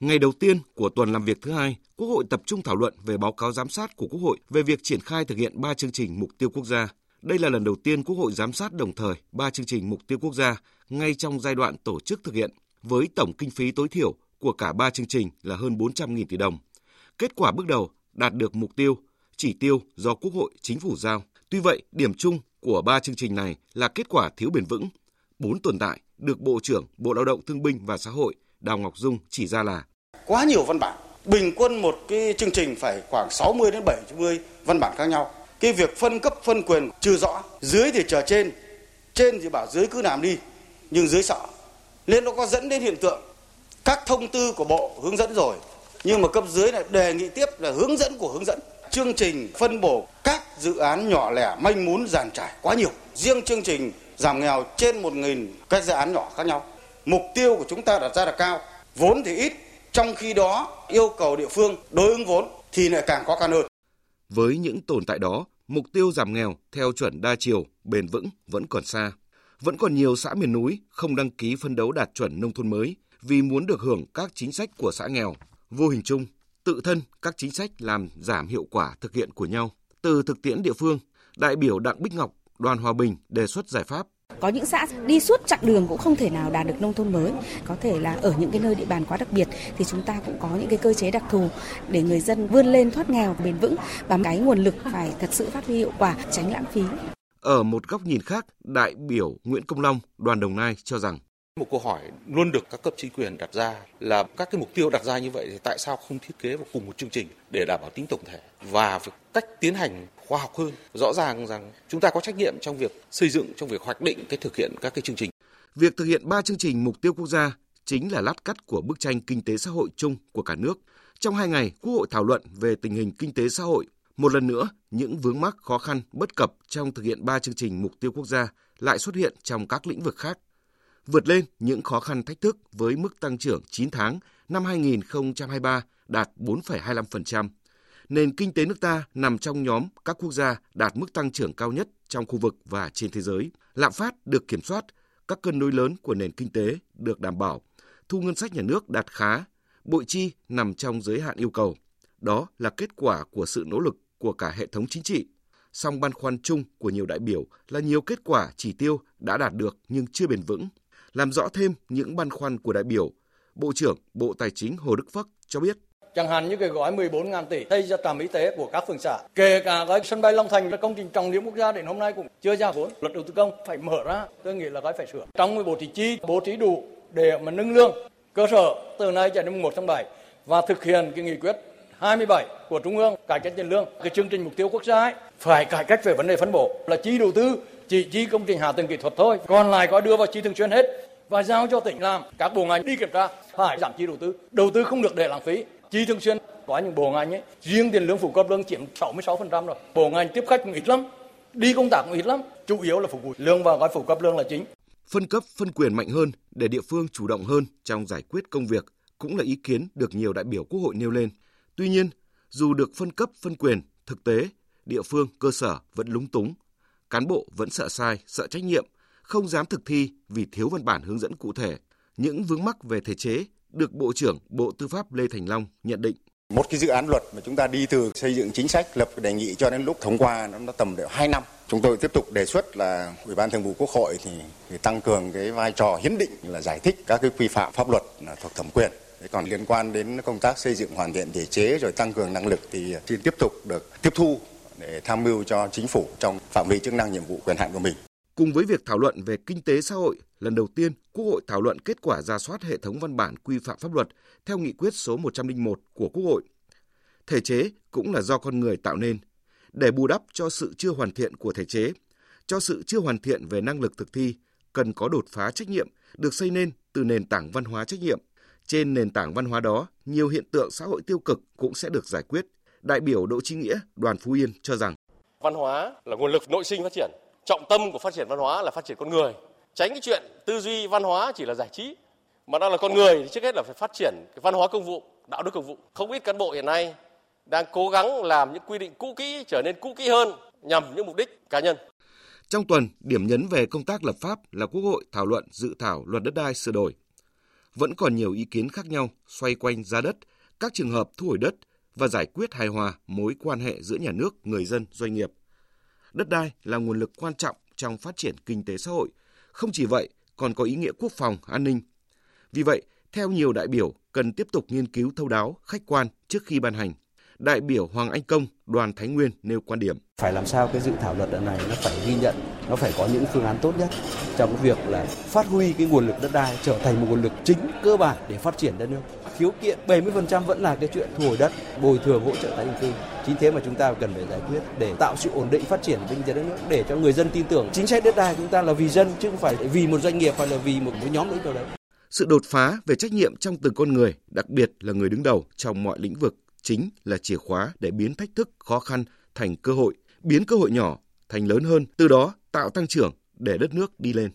Ngày đầu tiên của tuần làm việc thứ hai, Quốc hội tập trung thảo luận về báo cáo giám sát của Quốc hội về việc triển khai thực hiện 3 chương trình mục tiêu quốc gia. Đây là lần đầu tiên Quốc hội giám sát đồng thời 3 chương trình mục tiêu quốc gia ngay trong giai đoạn tổ chức thực hiện, với tổng kinh phí tối thiểu của cả 3 chương trình là hơn 400.000 tỷ đồng. Kết quả bước đầu đạt được mục tiêu, chỉ tiêu do Quốc hội, Chính phủ giao. Tuy vậy, điểm chung của ba chương trình này là kết quả thiếu bền vững. Bốn tồn tại được Bộ trưởng Bộ Lao động Thương binh và Xã hội Đào Ngọc Dung chỉ ra là quá nhiều văn bản. Bình quân một cái chương trình phải khoảng 60 đến 70 văn bản khác nhau. Cái việc phân cấp phân quyền chưa rõ, dưới thì chờ trên, trên thì bảo dưới cứ làm đi, nhưng dưới sợ. Nên nó có dẫn đến hiện tượng các thông tư của bộ hướng dẫn rồi, nhưng mà cấp dưới lại đề nghị tiếp là hướng dẫn của hướng dẫn. Chương trình phân bổ các dự án nhỏ lẻ manh mún giàn trải quá nhiều. Riêng chương trình giảm nghèo trên 1.000 các dự án nhỏ khác nhau. Mục tiêu của chúng ta đặt ra là cao, vốn thì ít, trong khi đó yêu cầu địa phương đối ứng vốn thì lại càng khó khăn hơn. Với những tồn tại đó, mục tiêu giảm nghèo theo chuẩn đa chiều, bền vững vẫn còn xa. Vẫn còn nhiều xã miền núi không đăng ký phân đấu đạt chuẩn nông thôn mới vì muốn được hưởng các chính sách của xã nghèo. Vô hình chung, tự thân các chính sách làm giảm hiệu quả thực hiện của nhau. Từ thực tiễn địa phương, đại biểu Đặng Bích Ngọc, Đoàn Hòa Bình đề xuất giải pháp có những xã đi suốt chặng đường cũng không thể nào đạt được nông thôn mới. Có thể là ở những cái nơi địa bàn quá đặc biệt thì chúng ta cũng có những cái cơ chế đặc thù để người dân vươn lên thoát nghèo bền vững và cái nguồn lực phải thật sự phát huy hiệu quả, tránh lãng phí. Ở một góc nhìn khác, đại biểu Nguyễn Công Long, đoàn Đồng Nai cho rằng một câu hỏi luôn được các cấp chính quyền đặt ra là các cái mục tiêu đặt ra như vậy thì tại sao không thiết kế vào cùng một chương trình để đảm bảo tính tổng thể và cách tiến hành khoa học hơn. Rõ ràng rằng chúng ta có trách nhiệm trong việc xây dựng, trong việc hoạch định cái thực hiện các cái chương trình. Việc thực hiện ba chương trình mục tiêu quốc gia chính là lát cắt của bức tranh kinh tế xã hội chung của cả nước. Trong hai ngày, Quốc hội thảo luận về tình hình kinh tế xã hội. Một lần nữa, những vướng mắc khó khăn, bất cập trong thực hiện ba chương trình mục tiêu quốc gia lại xuất hiện trong các lĩnh vực khác vượt lên những khó khăn thách thức với mức tăng trưởng 9 tháng năm 2023 đạt 4,25%. Nền kinh tế nước ta nằm trong nhóm các quốc gia đạt mức tăng trưởng cao nhất trong khu vực và trên thế giới. Lạm phát được kiểm soát, các cân đối lớn của nền kinh tế được đảm bảo, thu ngân sách nhà nước đạt khá, bội chi nằm trong giới hạn yêu cầu. Đó là kết quả của sự nỗ lực của cả hệ thống chính trị. Song băn khoăn chung của nhiều đại biểu là nhiều kết quả chỉ tiêu đã đạt được nhưng chưa bền vững. Làm rõ thêm những băn khoăn của đại biểu, Bộ trưởng Bộ Tài chính Hồ Đức Phước cho biết chẳng hạn như cái gói 14.000 tỷ xây ra trạm y tế của các phường xã, kể cả gói sân bay Long Thành là công trình trọng điểm quốc gia đến hôm nay cũng chưa ra vốn. Luật đầu tư công phải mở ra, tôi nghĩ là gói phải sửa. Trong cái bộ trí chi, bố trí đủ để mà nâng lương cơ sở từ nay cho đến 1 tháng 7 và thực hiện cái nghị quyết 27 của Trung ương cải cách tiền lương, cái chương trình mục tiêu quốc gia ấy, phải cải cách về vấn đề phân bổ là chi đầu tư chỉ chi công trình hạ tầng kỹ thuật thôi, còn lại có đưa vào chi thường xuyên hết và giao cho tỉnh làm. Các bộ ngành đi kiểm tra, phải giảm chi đầu tư. Đầu tư không được để lãng phí. Chi thường xuyên, có những bộ ngành ấy, riêng tiền lương phụ cấp lương chiếm 66% rồi. Bộ ngành tiếp khách cũng ít lắm, đi công tác cũng ít lắm. Chủ yếu là phục vụ lương và gói phụ cấp lương là chính. Phân cấp, phân quyền mạnh hơn để địa phương chủ động hơn trong giải quyết công việc cũng là ý kiến được nhiều đại biểu quốc hội nêu lên. Tuy nhiên, dù được phân cấp, phân quyền, thực tế, địa phương, cơ sở vẫn lúng túng, cán bộ vẫn sợ sai, sợ trách nhiệm không dám thực thi vì thiếu văn bản hướng dẫn cụ thể. Những vướng mắc về thể chế được Bộ trưởng Bộ Tư pháp Lê Thành Long nhận định. Một cái dự án luật mà chúng ta đi từ xây dựng chính sách, lập đề nghị cho đến lúc thông qua nó tầm đều 2 năm. Chúng tôi tiếp tục đề xuất là Ủy ban Thường vụ Quốc hội thì, thì tăng cường cái vai trò hiến định là giải thích các cái quy phạm pháp luật là thuộc thẩm quyền. Thế còn liên quan đến công tác xây dựng hoàn thiện thể chế rồi tăng cường năng lực thì xin tiếp tục được tiếp thu để tham mưu cho chính phủ trong phạm vi chức năng nhiệm vụ quyền hạn của mình. Cùng với việc thảo luận về kinh tế xã hội, lần đầu tiên Quốc hội thảo luận kết quả ra soát hệ thống văn bản quy phạm pháp luật theo nghị quyết số 101 của Quốc hội. Thể chế cũng là do con người tạo nên, để bù đắp cho sự chưa hoàn thiện của thể chế, cho sự chưa hoàn thiện về năng lực thực thi, cần có đột phá trách nhiệm được xây nên từ nền tảng văn hóa trách nhiệm. Trên nền tảng văn hóa đó, nhiều hiện tượng xã hội tiêu cực cũng sẽ được giải quyết. Đại biểu Đỗ Chí Nghĩa, đoàn Phú Yên cho rằng Văn hóa là nguồn lực nội sinh phát triển, trọng tâm của phát triển văn hóa là phát triển con người tránh cái chuyện tư duy văn hóa chỉ là giải trí mà đang là con người thì trước hết là phải phát triển cái văn hóa công vụ đạo đức công vụ không ít cán bộ hiện nay đang cố gắng làm những quy định cũ kỹ trở nên cũ kỹ hơn nhằm những mục đích cá nhân trong tuần, điểm nhấn về công tác lập pháp là Quốc hội thảo luận dự thảo luật đất đai sửa đổi. vẫn còn nhiều ý kiến khác nhau xoay quanh giá đất, các trường hợp thu hồi đất và giải quyết hài hòa mối quan hệ giữa nhà nước, người dân, doanh nghiệp. Đất đai là nguồn lực quan trọng trong phát triển kinh tế xã hội. Không chỉ vậy, còn có ý nghĩa quốc phòng, an ninh. Vì vậy, theo nhiều đại biểu, cần tiếp tục nghiên cứu thâu đáo, khách quan trước khi ban hành. Đại biểu Hoàng Anh Công, đoàn Thái Nguyên nêu quan điểm. Phải làm sao cái dự thảo luật lần này nó phải ghi nhận, nó phải có những phương án tốt nhất trong cái việc là phát huy cái nguồn lực đất đai trở thành một nguồn lực chính cơ bản để phát triển đất nước. Khiếu kiện 70% vẫn là cái chuyện thu hồi đất, bồi thường hỗ trợ tái định cư. Chính thế mà chúng ta cần phải giải quyết để tạo sự ổn định phát triển kinh tế đất nước để cho người dân tin tưởng chính sách đất đai chúng ta là vì dân chứ không phải vì một doanh nghiệp hay là vì một cái nhóm đối nào đấy. Sự đột phá về trách nhiệm trong từng con người, đặc biệt là người đứng đầu trong mọi lĩnh vực chính là chìa khóa để biến thách thức khó khăn thành cơ hội, biến cơ hội nhỏ thành lớn hơn, từ đó tạo tăng trưởng để đất nước đi lên.